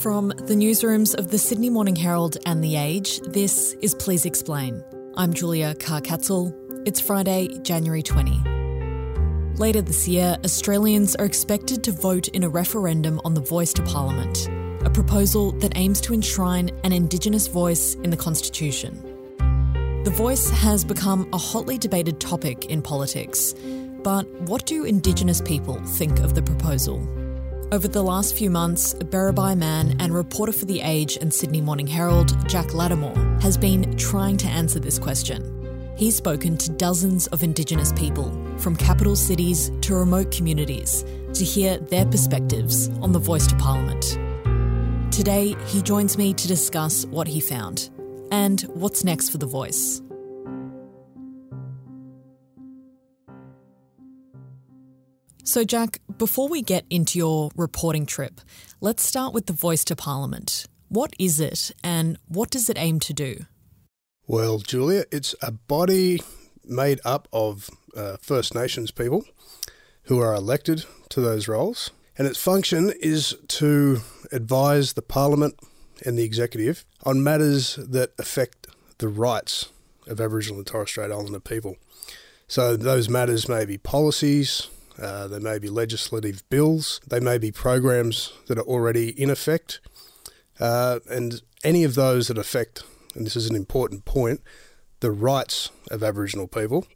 From the newsrooms of the Sydney Morning Herald and The Age, this is Please Explain. I'm Julia Carr-Catzel. It's Friday, January 20. Later this year, Australians are expected to vote in a referendum on the voice to Parliament, a proposal that aims to enshrine an Indigenous voice in the Constitution. The voice has become a hotly debated topic in politics, but what do Indigenous people think of the proposal? Over the last few months, Birrbay man and reporter for The Age and Sydney Morning Herald, Jack Latimore, has been trying to answer this question. He's spoken to dozens of Indigenous people, from capital cities to remote communities, to hear their perspectives on the voice to Parliament. Today, he joins me to discuss what he found and what's next for the voice. So, Jack, before we get into your reporting trip, let's start with the Voice to Parliament. What is it and what does it aim to do? Well, Julia, it's a body made up of uh, First Nations people who are elected to those roles. And its function is to advise the Parliament and the Executive on matters that affect the rights of Aboriginal and Torres Strait Islander people. So those matters may be policies, uh, there may be legislative bills, they may be programs that are already in effect, uh, and any of those that affect, and this is an important point, the rights of Aboriginal people.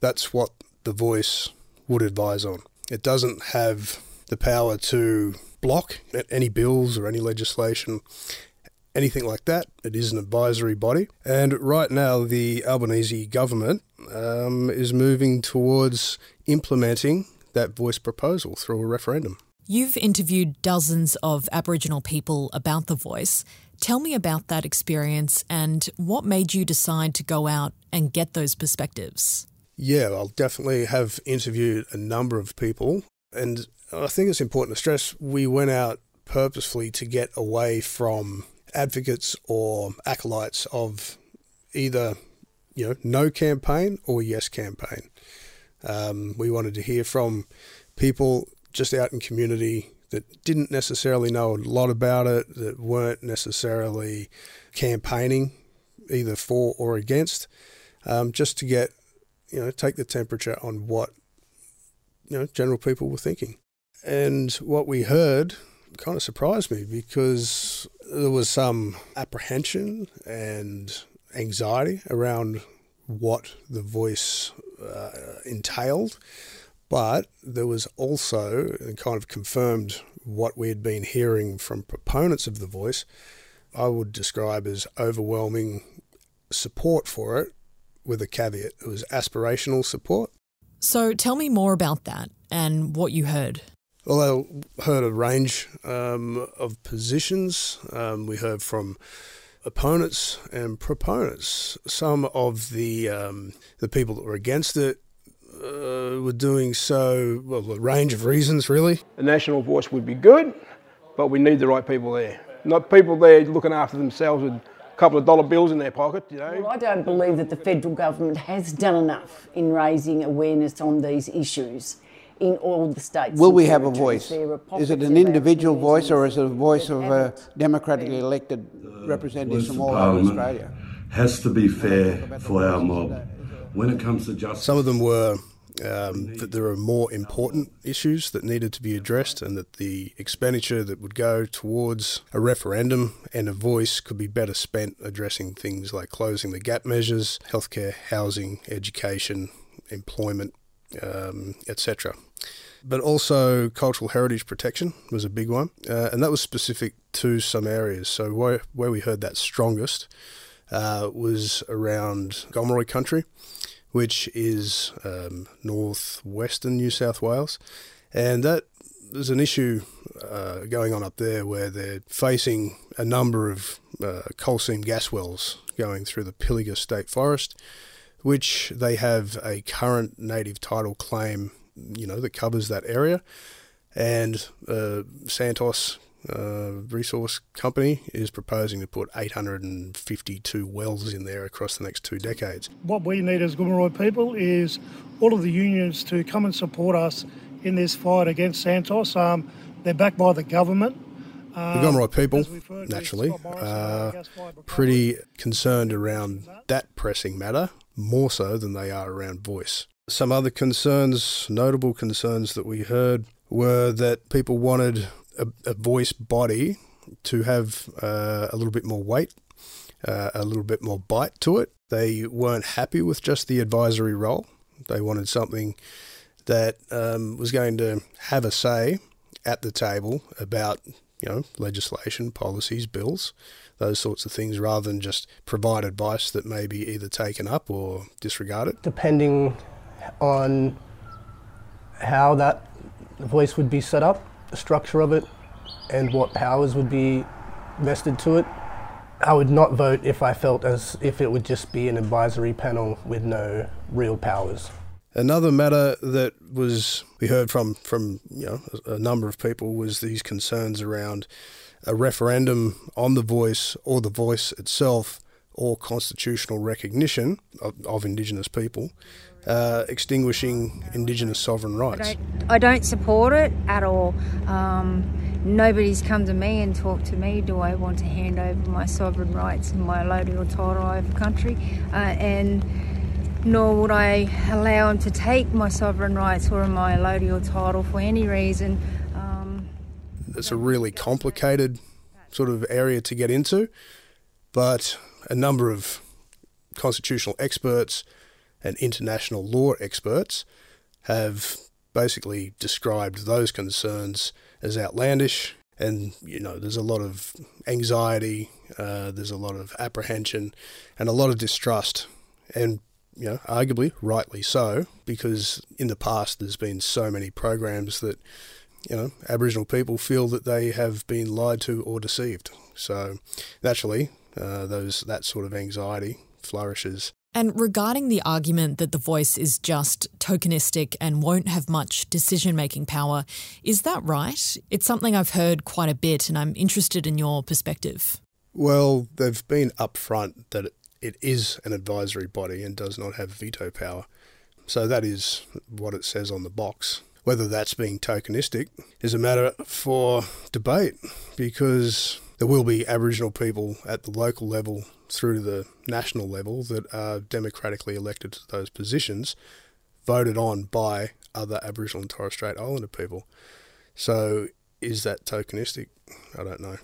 That's what the voice would advise on. It doesn't have the power to block any bills or any legislation, anything like that. It is an advisory body. And right now, the Albanese government um, is moving towards implementing that voice proposal through a referendum. You've interviewed dozens of Aboriginal people about the voice. Tell me about that experience and what made you decide to go out and get those perspectives. Yeah, I'll definitely have interviewed a number of people. And I think it's important to stress we went out purposefully to get away from advocates or acolytes of either you know no campaign or yes campaign. Um, we wanted to hear from people just out in community that didn't necessarily know a lot about it, that weren't necessarily campaigning either for or against, um, just to get, you know, take the temperature on what, you know, general people were thinking. And what we heard kind of surprised me because there was some apprehension and anxiety around what the voice uh, entailed, but there was also kind of confirmed what we had been hearing from proponents of the voice. I would describe as overwhelming support for it, with a caveat. It was aspirational support. So tell me more about that and what you heard. Well, I heard a range um, of positions. Um, we heard from opponents and proponents. Some of the um, the people that were against it uh, were doing so well a range of reasons really. A national voice would be good, but we need the right people there. Not people there looking after themselves with a couple of dollar bills in their pocket, you know. Well, I don't believe that the federal government has done enough in raising awareness on these issues in all the states. Will we have a voice? Is it an individual voice or is it a voice of uh, democratically elected representatives from all over Australia? Has to be fair for our mob. When it comes to justice, some of them were um, that there are more important issues that needed to be addressed, and that the expenditure that would go towards a referendum and a voice could be better spent addressing things like closing the gap measures, healthcare, housing, education, employment, um, etc. But also cultural heritage protection was a big one, uh, and that was specific to some areas. So where, where we heard that strongest uh, was around Gomeroi country, which is um, northwestern New South Wales, and that there's an issue uh, going on up there where they're facing a number of uh, coal seam gas wells going through the Pilliga State Forest which they have a current native title claim, you know, that covers that area. And uh, Santos uh, Resource Company is proposing to put 852 wells in there across the next two decades. What we need as Gomeroi people is all of the unions to come and support us in this fight against Santos. Um, they're backed by the government. The Gomeroi people, naturally, are pretty concerned around that pressing matter, more so than they are around voice. Some other concerns, notable concerns that we heard, were that people wanted a, a voice body to have uh, a little bit more weight, uh, a little bit more bite to it. They weren't happy with just the advisory role. They wanted something that um, was going to have a say at the table about you know legislation, policies, bills, those sorts of things, rather than just provide advice that may be either taken up or disregarded. Depending on how that voice would be set up, the structure of it, and what powers would be vested to it. I would not vote if I felt as if it would just be an advisory panel with no real powers. Another matter that was we heard from from you know a number of people was these concerns around a referendum on the voice or the voice itself or constitutional recognition of, of Indigenous people, uh, extinguishing Indigenous sovereign rights. I don't, I don't support it at all. Um, nobody's come to me and talked to me. Do I want to hand over my sovereign rights and my allodial title over country? Uh, and nor would I allow him to take my sovereign rights or my allodial title for any reason. Um, it's a really complicated sort of area to get into, but a number of constitutional experts and international law experts have basically described those concerns as outlandish. And, you know, there's a lot of anxiety, uh, there's a lot of apprehension, and a lot of distrust. And you know, arguably rightly so, because in the past there's been so many programs that, you know, Aboriginal people feel that they have been lied to or deceived. So naturally, uh, those that sort of anxiety flourishes. And regarding the argument that the voice is just tokenistic and won't have much decision making power, is that right? It's something I've heard quite a bit, and I'm interested in your perspective. Well, they've been upfront that it is an advisory body and does not have veto power. So that is what it says on the box. Whether that's being tokenistic is a matter for debate because there will be Aboriginal people at the local level through to the national level that are democratically elected to those positions, voted on by other Aboriginal and Torres Strait Islander people. So is that tokenistic? I don't know.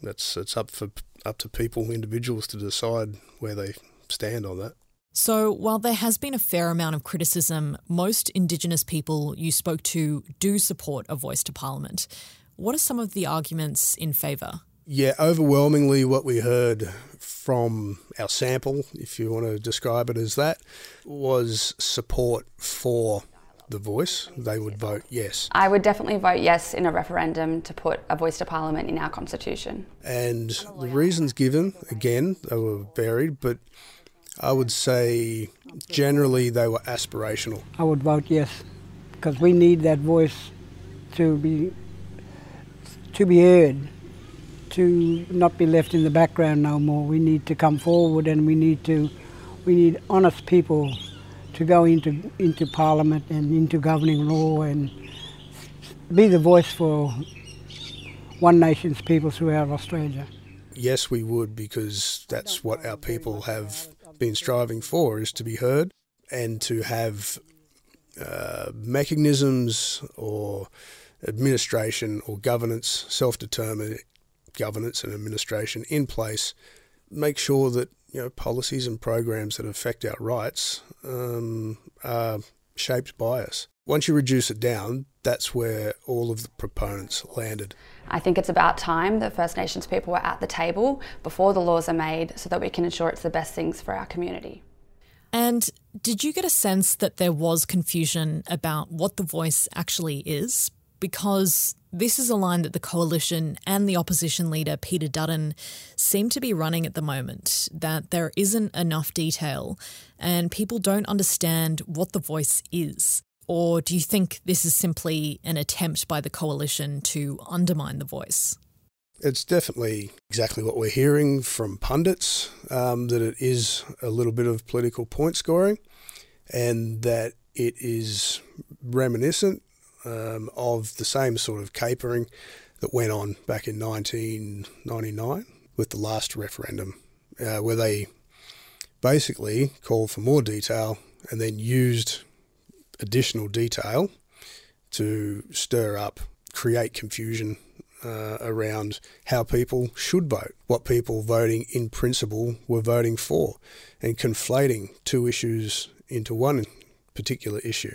That's it's up for up to people, individuals, to decide where they stand on that. So, while there has been a fair amount of criticism, most Indigenous people you spoke to do support a voice to Parliament. What are some of the arguments in favour? Yeah, overwhelmingly, what we heard from our sample, if you want to describe it as that, was support for the voice, they would vote yes. I would definitely vote yes in a referendum to put a voice to parliament in our constitution. And the reasons given, again, they were varied, but I would say generally they were aspirational. I would vote yes because we need that voice to be to be heard, to not be left in the background no more. We need to come forward and we need to we need honest people to go into into Parliament and into governing law and be the voice for One Nation's people throughout Australia. Yes, we would because that's what our people have been striving for: is to be heard and to have uh, mechanisms or administration or governance, self-determined governance and administration in place. Make sure that you know, policies and programs that affect our rights um, are shaped by us. Once you reduce it down, that's where all of the proponents landed. I think it's about time that First Nations people were at the table before the laws are made so that we can ensure it's the best things for our community. And did you get a sense that there was confusion about what the voice actually is? Because this is a line that the coalition and the opposition leader, Peter Dutton, seem to be running at the moment that there isn't enough detail and people don't understand what the voice is. Or do you think this is simply an attempt by the coalition to undermine the voice? It's definitely exactly what we're hearing from pundits um, that it is a little bit of political point scoring and that it is reminiscent um, of the same sort of capering that went on back in 1999 with the last referendum, uh, where they basically called for more detail and then used additional detail to stir up, create confusion uh, around how people should vote, what people voting in principle were voting for, and conflating two issues into one particular issue.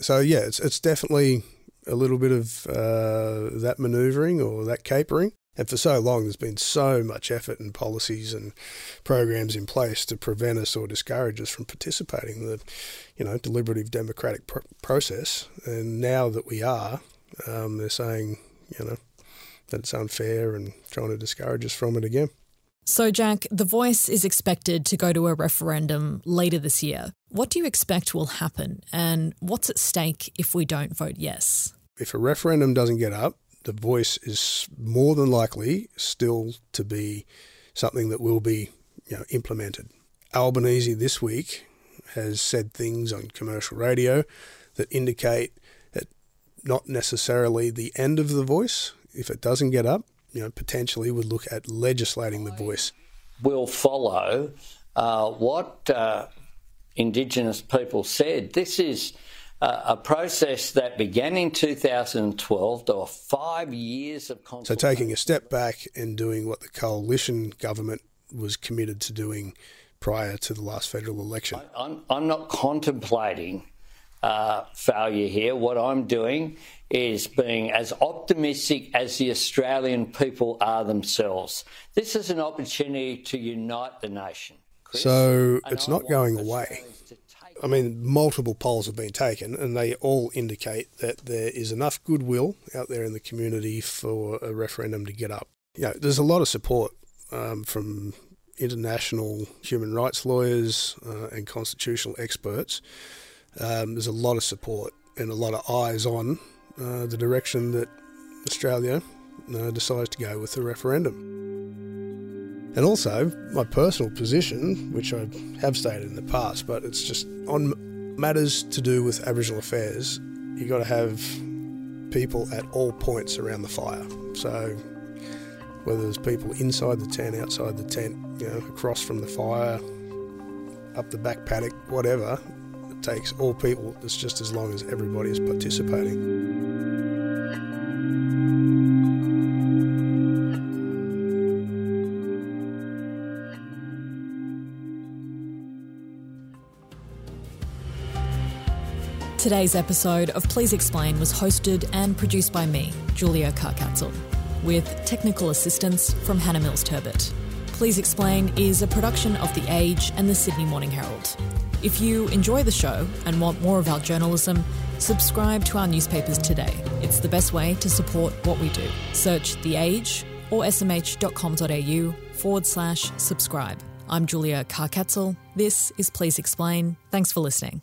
So yeah, it's it's definitely a little bit of uh, that manoeuvring or that capering. And for so long, there's been so much effort and policies and programs in place to prevent us or discourage us from participating in the, you know, deliberative democratic pr- process. And now that we are, um, they're saying, you know, that it's unfair and trying to discourage us from it again. So, Jack, The Voice is expected to go to a referendum later this year. What do you expect will happen, and what's at stake if we don't vote yes? If a referendum doesn't get up, The Voice is more than likely still to be something that will be you know, implemented. Albanese this week has said things on commercial radio that indicate that not necessarily the end of The Voice, if it doesn't get up, you know, potentially would look at legislating the voice. Will follow uh, what uh, Indigenous people said. This is uh, a process that began in 2012. There were five years of So taking a step back and doing what the coalition government was committed to doing prior to the last federal election. I, I'm, I'm not contemplating uh, failure here. What I'm doing is being as optimistic as the Australian people are themselves. This is an opportunity to unite the nation. Chris, so it's not going away. I mean, multiple polls have been taken, and they all indicate that there is enough goodwill out there in the community for a referendum to get up. You know, there's a lot of support um, from international human rights lawyers uh, and constitutional experts um, there's a lot of support and a lot of eyes on uh, the direction that Australia uh, decides to go with the referendum. And also, my personal position, which I have stated in the past, but it's just on matters to do with Aboriginal affairs, you've got to have people at all points around the fire. So, whether there's people inside the tent, outside the tent, you know, across from the fire, up the back paddock, whatever, takes all people, it's just as long as everybody is participating. Today's episode of Please Explain was hosted and produced by me, Julia Carr-Catzel, with technical assistance from Hannah Mills Turbot. Please Explain is a production of The Age and the Sydney Morning Herald. If you enjoy the show and want more of our journalism, subscribe to our newspapers today. It's the best way to support what we do. Search The Age or smh.com.au forward slash subscribe. I'm Julia Carr-Catzel. This is Please Explain. Thanks for listening.